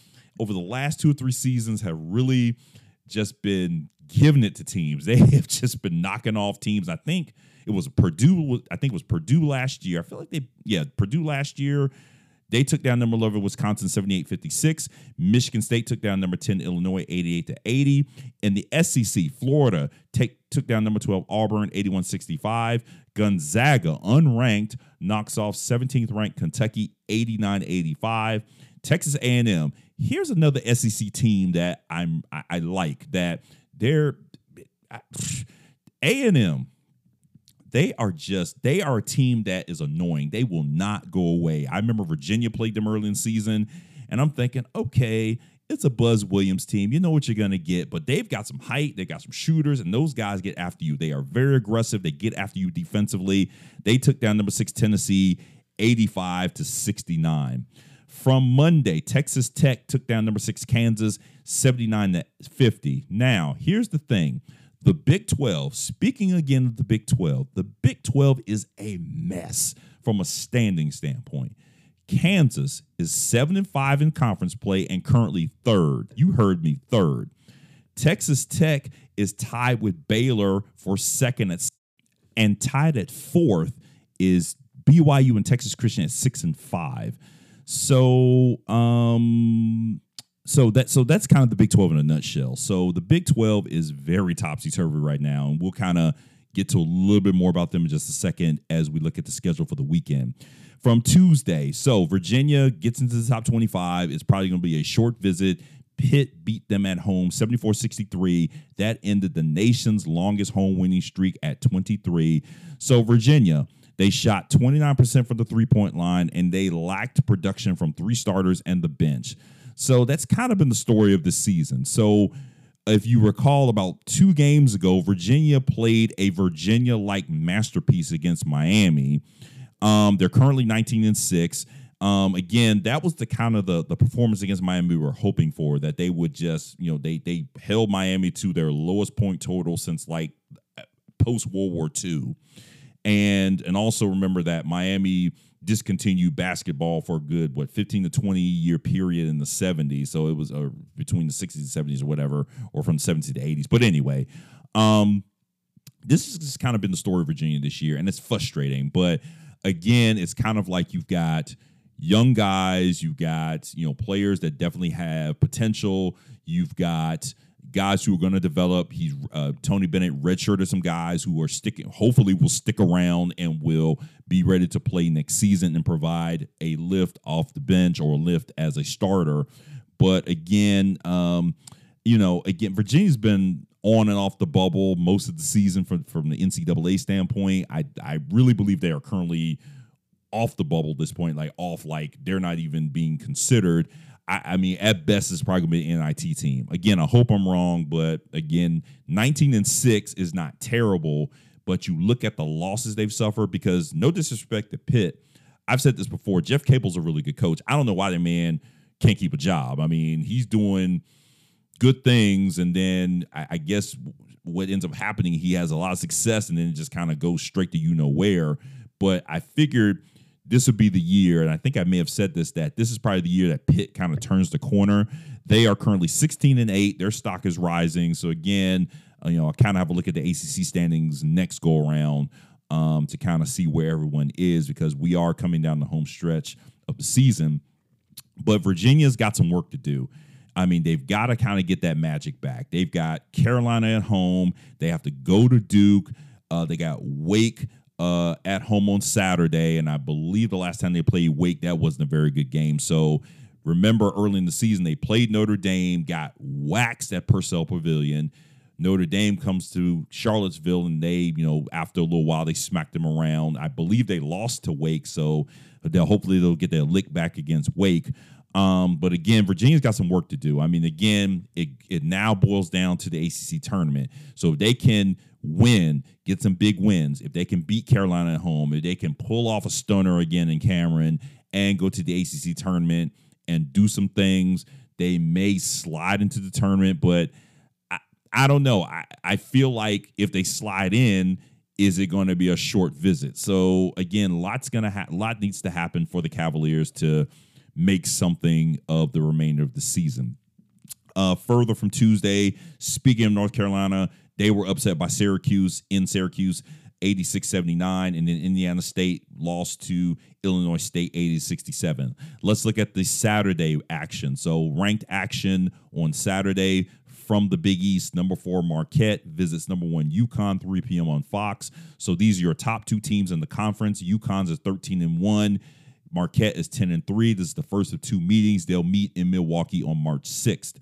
over the last two or three seasons, have really just been giving it to teams. They have just been knocking off teams. I think it was Purdue. I think it was Purdue last year. I feel like they, yeah, Purdue last year. They took down number 11 Wisconsin 78-56. Michigan State took down number 10 Illinois 88 to 80. In the SEC, Florida take, took down number 12 Auburn 81-65. Gonzaga, unranked, knocks off 17th ranked Kentucky 89-85. Texas A&M. Here's another SEC team that I'm I, I like that they're A&M they are just they are a team that is annoying. They will not go away. I remember Virginia played them early in season, and I'm thinking, okay, it's a Buzz Williams team. You know what you're to get, but they've got some height, they got some shooters, and those guys get after you. They are very aggressive. They get after you defensively. They took down number six Tennessee 85 to 69. From Monday, Texas Tech took down number six Kansas 79 to 50. Now, here's the thing the Big 12, speaking again of the Big 12, the Big 12 is a mess from a standing standpoint. Kansas is 7 and 5 in conference play and currently third. You heard me, third. Texas Tech is tied with Baylor for second at and tied at fourth is BYU and Texas Christian at 6 and 5. So, um so that so that's kind of the Big 12 in a nutshell. So the Big 12 is very topsy turvy right now, and we'll kind of get to a little bit more about them in just a second as we look at the schedule for the weekend. From Tuesday, so Virginia gets into the top 25. It's probably going to be a short visit. Pitt beat them at home 74 63. That ended the nation's longest home winning streak at 23. So, Virginia, they shot 29% from the three point line and they lacked production from three starters and the bench. So that's kind of been the story of the season. So if you recall, about two games ago, Virginia played a Virginia like masterpiece against Miami. Um, they're currently 19 and 6. Um, again, that was the kind of the, the performance against Miami we were hoping for, that they would just, you know, they they held Miami to their lowest point total since like post World War II. And and also remember that Miami discontinued basketball for a good what 15 to 20 year period in the 70s so it was uh, between the 60s and 70s or whatever or from the 70s to 80s but anyway um this has kind of been the story of virginia this year and it's frustrating. But again it's kind of like you've got young guys you've got you know players that definitely have potential. You've got guys who are going to develop. He's uh, Tony Bennett redshirted some guys who are sticking. Hopefully, will stick around and will be ready to play next season and provide a lift off the bench or a lift as a starter. But again, um, you know, again, Virginia's been on and off the bubble most of the season from from the NCAA standpoint. I I really believe they are currently off the bubble at this point, like off, like they're not even being considered. I, I mean, at best, it's probably gonna be an NIT team. Again, I hope I'm wrong, but again, 19 and six is not terrible. But you look at the losses they've suffered because no disrespect to Pitt, I've said this before. Jeff Capel's a really good coach. I don't know why the man can't keep a job. I mean, he's doing good things, and then I, I guess what ends up happening, he has a lot of success, and then it just kind of goes straight to you know where. But I figured this would be the year, and I think I may have said this that this is probably the year that Pitt kind of turns the corner. They are currently 16 and 8. Their stock is rising. So again, uh, you know, I kind of have a look at the ACC standings next go around um, to kind of see where everyone is because we are coming down the home stretch of the season. But Virginia's got some work to do. I mean, they've got to kind of get that magic back. They've got Carolina at home. They have to go to Duke. Uh, they got Wake uh, at home on Saturday, and I believe the last time they played Wake, that wasn't a very good game. So remember, early in the season, they played Notre Dame, got waxed at Purcell Pavilion. Notre Dame comes to Charlottesville, and they, you know, after a little while, they smacked them around. I believe they lost to Wake, so they'll hopefully they'll get their lick back against Wake. Um, but again, Virginia's got some work to do. I mean, again, it it now boils down to the ACC tournament. So if they can win, get some big wins, if they can beat Carolina at home, if they can pull off a stunner again in Cameron and go to the ACC tournament and do some things, they may slide into the tournament. But I, I don't know. I, I feel like if they slide in, is it going to be a short visit? So again, lots gonna ha- lot needs to happen for the Cavaliers to make something of the remainder of the season. Uh, further from Tuesday, speaking of North Carolina, they were upset by Syracuse in Syracuse. 86 79, and then Indiana State lost to Illinois State 80 67. Let's look at the Saturday action. So, ranked action on Saturday from the Big East. Number four, Marquette visits number one, UConn, 3 p.m. on Fox. So, these are your top two teams in the conference. UConn's is 13 and 1. Marquette is 10 and 3. This is the first of two meetings. They'll meet in Milwaukee on March 6th.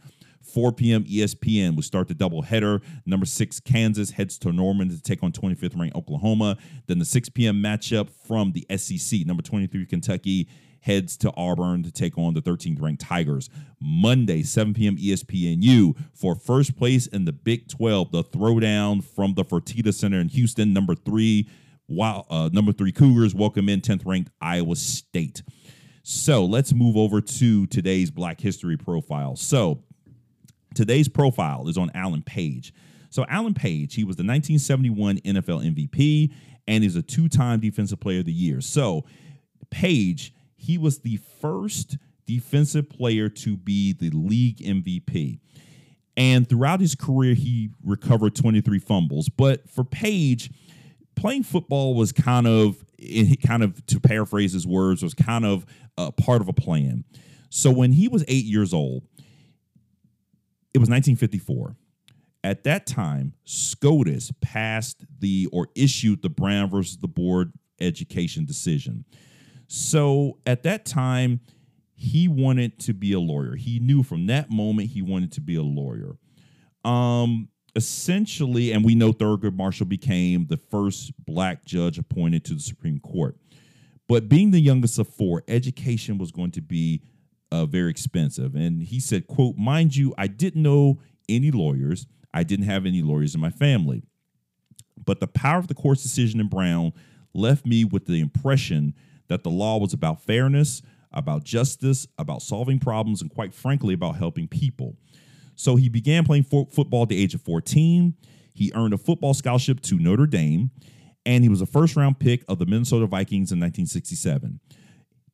4 p.m. ESPN will start the doubleheader. Number six, Kansas heads to Norman to take on 25th ranked Oklahoma. Then the 6 p.m. matchup from the SEC. Number 23, Kentucky heads to Auburn to take on the 13th ranked Tigers. Monday, 7 p.m. ESPNU for first place in the Big 12. The throwdown from the Fertitta Center in Houston. Number three, while uh, number three Cougars welcome in 10th ranked Iowa State. So let's move over to today's Black History profile. So Today's profile is on Alan Page. So, Alan Page, he was the 1971 NFL MVP and is a two time Defensive Player of the Year. So, Page, he was the first defensive player to be the league MVP. And throughout his career, he recovered 23 fumbles. But for Page, playing football was kind of, kind of to paraphrase his words, was kind of a part of a plan. So when he was eight years old, it was 1954. At that time, SCOTUS passed the or issued the Brown versus the Board education decision. So at that time, he wanted to be a lawyer. He knew from that moment he wanted to be a lawyer. Um, essentially, and we know Thurgood Marshall became the first black judge appointed to the Supreme Court. But being the youngest of four, education was going to be uh, very expensive. And he said, quote, mind you, I didn't know any lawyers. I didn't have any lawyers in my family. But the power of the court's decision in Brown left me with the impression that the law was about fairness, about justice, about solving problems, and quite frankly, about helping people. So he began playing fo- football at the age of 14. He earned a football scholarship to Notre Dame, and he was a first round pick of the Minnesota Vikings in 1967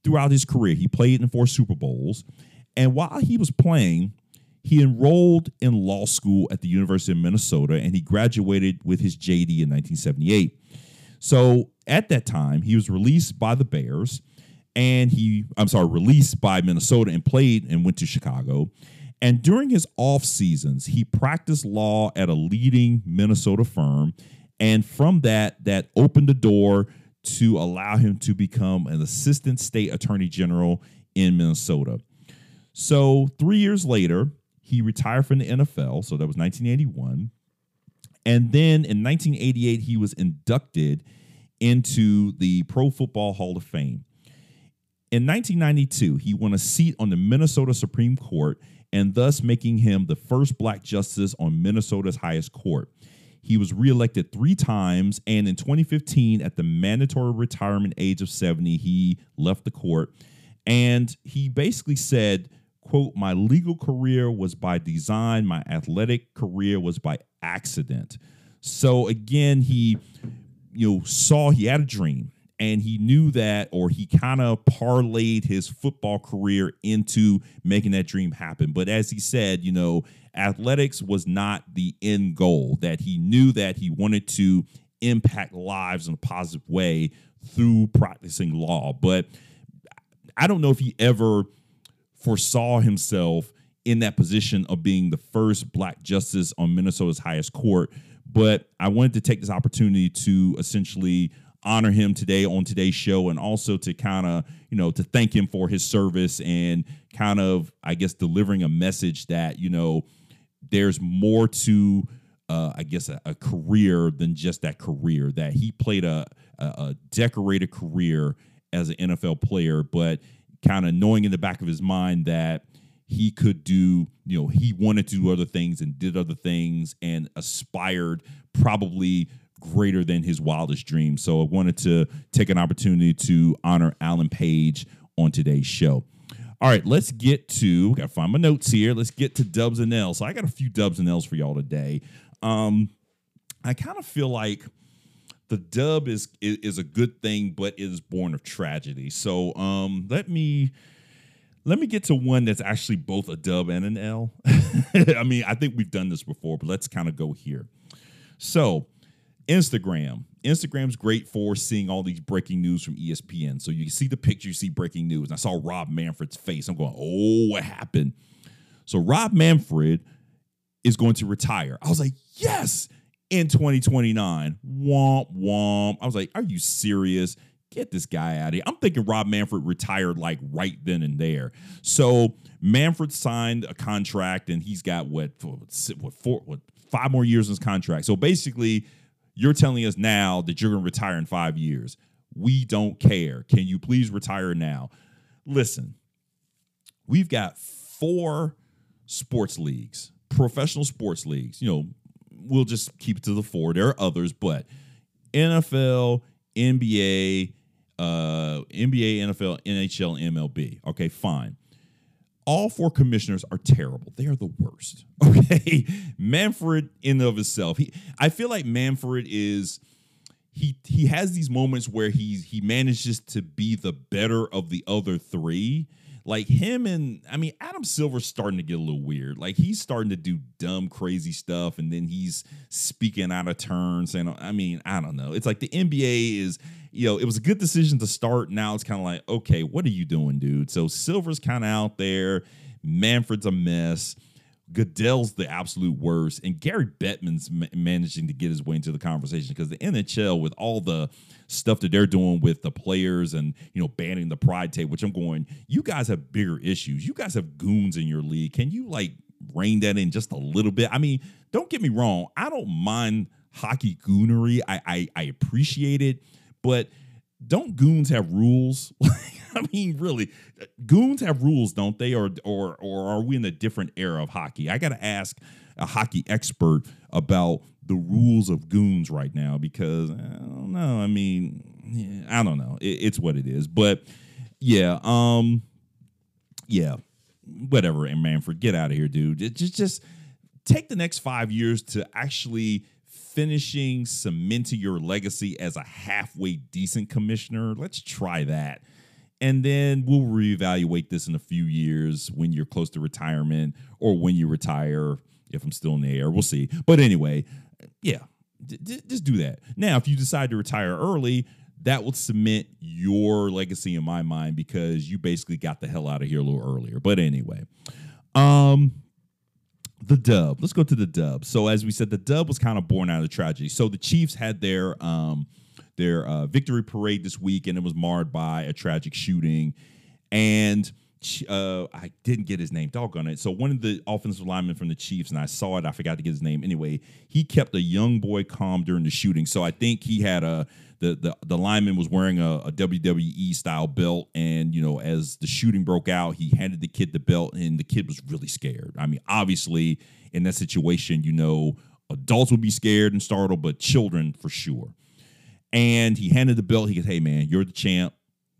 throughout his career. He played in four Super Bowls. And while he was playing, he enrolled in law school at the University of Minnesota and he graduated with his JD in 1978. So at that time, he was released by the Bears and he, I'm sorry, released by Minnesota and played and went to Chicago. And during his off seasons, he practiced law at a leading Minnesota firm. And from that, that opened the door to allow him to become an assistant state attorney general in Minnesota. So, three years later, he retired from the NFL. So, that was 1981. And then in 1988, he was inducted into the Pro Football Hall of Fame. In 1992, he won a seat on the Minnesota Supreme Court and thus making him the first black justice on Minnesota's highest court. He was reelected three times, and in 2015, at the mandatory retirement age of 70, he left the court. And he basically said, quote, my legal career was by design, my athletic career was by accident. So again, he you know saw he had a dream and he knew that or he kind of parlayed his football career into making that dream happen. But as he said you know athletics was not the end goal that he knew that he wanted to impact lives in a positive way through practicing law. But i don't know if he ever foresaw himself in that position of being the first black justice on minnesota's highest court. But i wanted to take this opportunity to essentially honor him today on today's show and also to kind of you know to thank him for his service and kind of i guess delivering a message that you know there's more to uh, i guess a, a, career than just that career that he played a, a, a decorated career as an nfl player but kind of knowing in the back of his mind that he could do you know he wanted to do other things and did other things and aspired probably greater than his wildest dreams. So I wanted to take an opportunity to honor Alan Page on today's show. All right, let's get to. Got to find my notes here. Let's get to Dubs and L's. So I got a few Dubs and L's for y'all today. Um, I kind of feel like the dub is, is, is a good thing, but is born of tragedy. So um, let me let me get to one that's actually both a dub and an L. I mean, I think we've done this before, but let's kind of go here. So Instagram. Instagram's great for seeing all these breaking news from ESPN. So you see the picture, you see breaking news. And I saw Rob Manfred's face. I'm going, oh, what happened? So Rob Manfred is going to retire. I was like, yes, in 2029. Womp womp. I was like, are you serious? Get this guy out of here. I'm thinking Rob Manfred retired like right then and there. So Manfred signed a contract and he's got what, what, four, what five more years in his contract. So basically, you're telling us now that you're going to retire in five years. We don't care. Can you please retire now? Listen, we've got four sports leagues, professional sports leagues. You know, we'll just keep it to the four. There are others, but NFL, NBA, uh, NBA, NFL, NHL, MLB. Okay, fine all four commissioners are terrible. They are the worst. Okay. Manfred in of himself. He I feel like Manfred is he he has these moments where he he manages to be the better of the other three. Like him and I mean Adam Silver's starting to get a little weird. Like he's starting to do dumb, crazy stuff, and then he's speaking out of turn, saying, I mean, I don't know. It's like the NBA is you know, it was a good decision to start. Now it's kind of like, okay, what are you doing, dude? So Silver's kind of out there. Manfred's a mess. Goodell's the absolute worst, and Gary Bettman's ma- managing to get his way into the conversation because the NHL, with all the stuff that they're doing with the players and you know banning the pride tape, which I'm going, you guys have bigger issues. You guys have goons in your league. Can you like rein that in just a little bit? I mean, don't get me wrong. I don't mind hockey goonery. I, I, I appreciate it but don't goons have rules? I mean, really, goons have rules, don't they? Or or or are we in a different era of hockey? I got to ask a hockey expert about the rules of goons right now because I don't know. I mean, I don't know. It, it's what it is. But yeah, um, yeah, whatever. And Manfred, get out of here, dude. Just just take the next five years to actually finishing cementing your legacy as a halfway decent commissioner. Let's try that. And then we'll reevaluate this in a few years when you're close to retirement or when you retire, if I'm still in the air. We'll see. But anyway, yeah, d- d- just do that. Now, if you decide to retire early, that will cement your legacy in my mind because you basically got the hell out of here a little earlier. But anyway, um, the dub. Let's go to the dub. So as we said, the dub was kind of born out of tragedy. So the Chiefs had their um their uh, victory parade this week, and it was marred by a tragic shooting. And uh, I didn't get his name, doggone it. So one of the offensive linemen from the Chiefs, and I saw it, I forgot to get his name. Anyway, he kept a young boy calm during the shooting. So I think he had a the the, the lineman was wearing a, a WWE style belt, and you know, as the shooting broke out, he handed the kid the belt, and the kid was really scared. I mean, obviously, in that situation, you know, Adults would be scared and startled, but children for sure. And he handed the belt. He goes, Hey, man, you're the champ.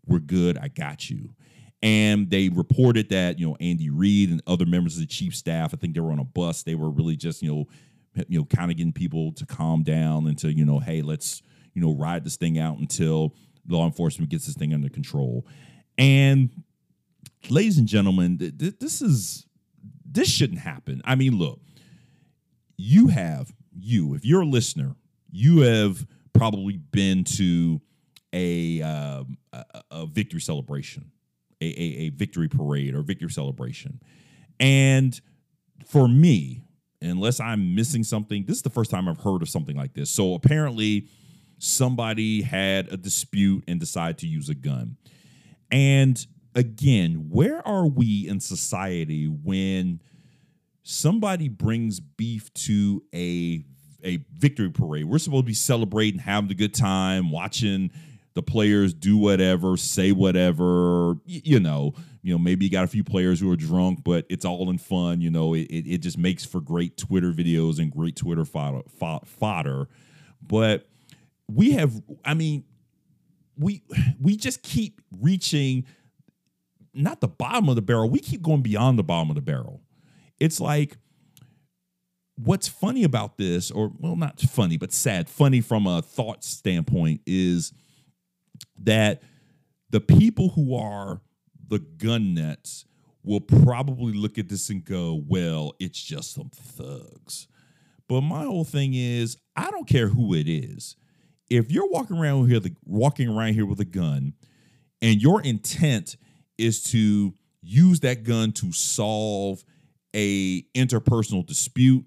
We're good. I got you. And they reported that, you know, Andy Reid and other members of the chief staff, I think they were on a bus. They were really just, you know, you know, kind of getting people to calm down and to, you know, hey, let's, you know, ride this thing out until law enforcement gets this thing under control. And ladies and gentlemen, th- th- this is this shouldn't happen. I mean, look, you have you, if you're a listener, you have probably been to a um, a, a, victory celebration, a, a, a victory parade or victory celebration, and for me, unless I'm missing something, this is the first time I've heard of something like this. So apparently, somebody had a dispute and decided to use a gun, and again, where are we in society when somebody brings beef to a a victory parade? We're supposed to be celebrating, having a good time, watching the players do whatever, say whatever, you know, you know, maybe you got a few players who are drunk, but it's all in fun. You know, it, it, just makes for great Twitter videos and great Twitter fodder, fodder. But we have, I mean, we we just keep reaching not the bottom of the barrel. We keep going beyond the bottom of the barrel. It's like what's funny about this, or well, not funny, but sad, funny from a thought standpoint, is that the people who are the gun nuts will probably look at this and go, well, it's just some thugs. But my whole thing is, I don't care who it is. If you're walking around here, walking around here with a gun, and your intent is to use that gun to solve a interpersonal dispute,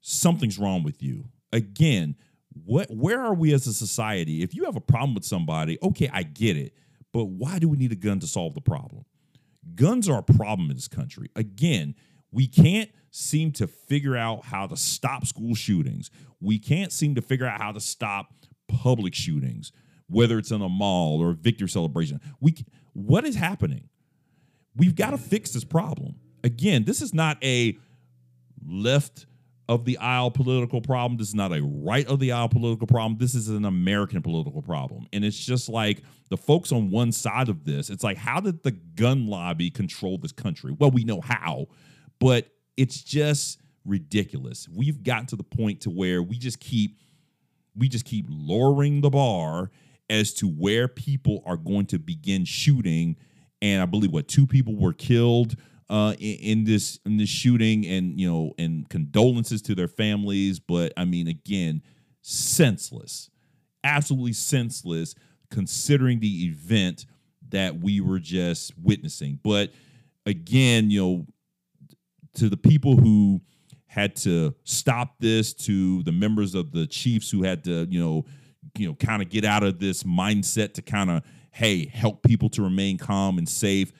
something's wrong with you. Again, what where are we as a society? If you have a problem with somebody, okay, I get it. But why do we need a gun to solve the problem? Guns are a problem in this country. Again, we can't seem to figure out how to stop school shootings. We can't seem to figure out how to stop public shootings, whether it's in a mall or a victory celebration. We what is happening? We've got to fix this problem. Again, this is not a left of the aisle political problem. This is not a right of the aisle political problem. This is an American political problem. And it's just like the folks on one side of this, it's like, how did the gun lobby control this country? Well, we know how, but it's just ridiculous. We've gotten to the point to where we just keep we just keep lowering the bar as to where people are going to begin shooting. And I believe what two people were killed uh, in, in, this in this shooting, and you know, and condolences to their families. But I mean, again, senseless, absolutely senseless, considering the event that we were just witnessing. But again, you know, to the people who had to stop this, to the members of the Chiefs who had to, you know, you know, kind of get out of this mindset to kind of, hey, help people to remain calm and safe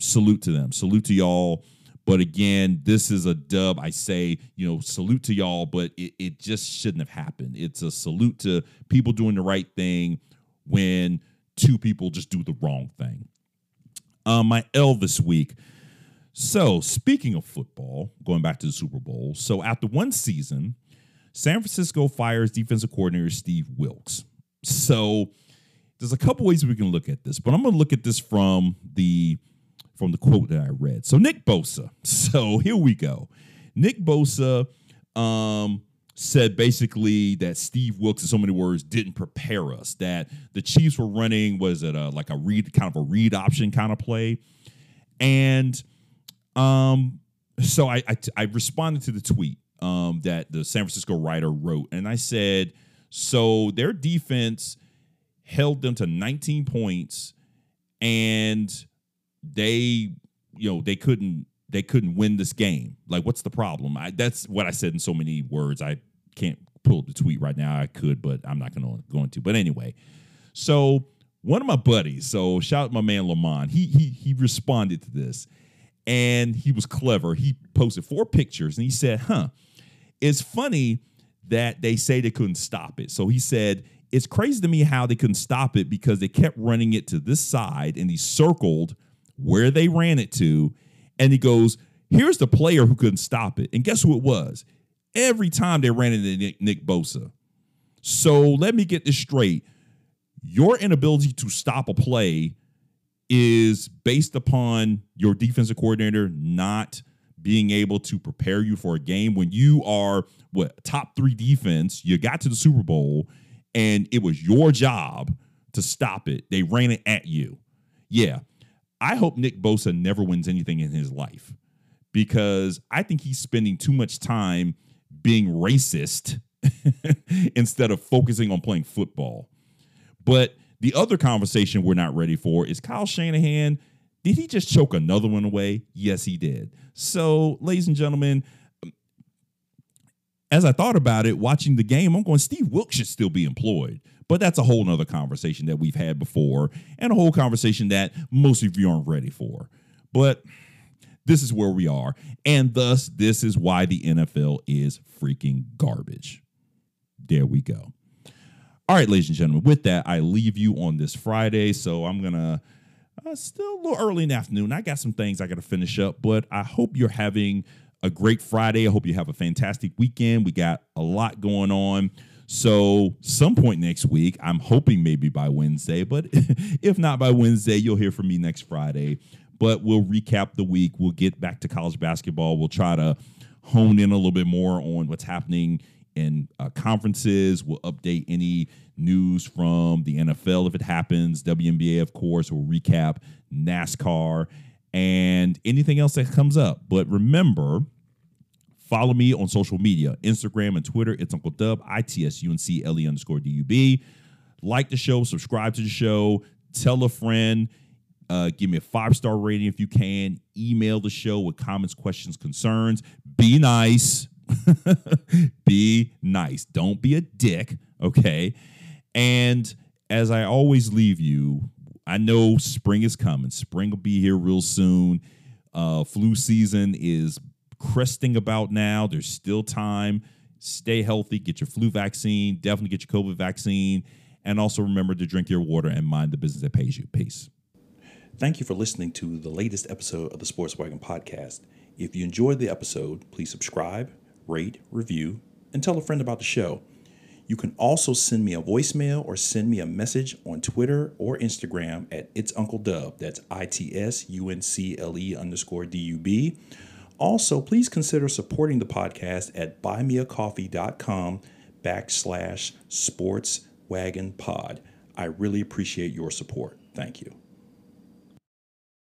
salute to them. Salute to y'all. But again, this is a dub. I say, you know, salute to y'all, but it, it just shouldn't have happened. It's a salute to people doing the right thing when two people just do the wrong thing. Uh, my L this week. So, speaking of football, going back to the Super Bowl. So, after one season, San Francisco fires defensive coordinator Steve Wilks. So, there's a couple ways we can look at this, but I'm going to look at this from the from the quote that I read. So Nick Bosa. So here we go. Nick Bosa um, said basically that Steve Wilks, in so many words, didn't prepare us. That the Chiefs were running was it a like a read kind of a read option kind of play, and um, so I I, I responded to the tweet um, that the San Francisco writer wrote, and I said, so their defense held them to 19 points and they you know they couldn't they couldn't win this game. Like, what's the problem? I, that's what I said in so many words. I can't pull the tweet right now. I could, but I'm not gonna going to. But anyway, so one of my buddies, so shout out my man Lamont. He he he responded to this, and he was clever. He posted four pictures, and he said, "Huh, it's funny that they say they couldn't stop it." So he said. It's crazy to me how they couldn't stop it because they kept running it to this side and he circled where they ran it to, and he goes, Here's the player who couldn't stop it. And guess who it was? every time they ran into Nick, Nick Bosa. So let me get this straight. Your inability to stop a play is based upon your defensive coordinator not being able to prepare you for a game when you are what top three defense. You got to the Super Bowl and it was your job to stop it. They ran it at you. Yeah. I hope Nick Bosa never wins anything in his life because I think he's spending too much time being racist instead of focusing on playing football. But the other conversation we're not ready for is Kyle Shanahan. Did he just choke another one away? Yes, he did. So, ladies and gentlemen, as I thought about it, watching the game, I'm going, Steve Wilks should still be employed. But that's a whole nother conversation that we've had before, and a whole conversation that most of you aren't ready for. But this is where we are. And thus, this is why the NFL is freaking garbage. There we go. All right, ladies and gentlemen, with that, I leave you on this Friday. So I'm going to, uh, still a little early in the afternoon. I got some things I got to finish up, but I hope you're having a great Friday. I hope you have a fantastic weekend. We got a lot going on. So, some point next week, I'm hoping maybe by Wednesday, but if not by Wednesday, you'll hear from me next Friday. But we'll recap the week. We'll get back to college basketball. We'll try to hone in a little bit more on what's happening in uh, conferences. We'll update any news from the NFL if it happens. WNBA, of course. We'll recap NASCAR and anything else that comes up. But remember, follow me on social media Instagram and Twitter. It's Uncle Dub, I T S U N C L E underscore D U B. Like the show, subscribe to the show, tell a friend. Uh, give me a five star rating if you can. Email the show with comments, questions, concerns. Be nice. be nice. Don't be a dick. Okay. And as I always leave you, I know spring is coming. Spring will be here real soon. Uh, flu season is cresting about now. There's still time. Stay healthy. Get your flu vaccine. Definitely get your COVID vaccine. And also remember to drink your water and mind the business that pays you. Peace. Thank you for listening to the latest episode of the Sports Wagon Podcast. If you enjoyed the episode, please subscribe, rate, review, and tell a friend about the show. You can also send me a voicemail or send me a message on Twitter or Instagram at It's Uncle Dub. That's I T S U N C L E underscore D U B. Also, please consider supporting the podcast at buymeacoffee.com backslash sports wagon pod. I really appreciate your support. Thank you.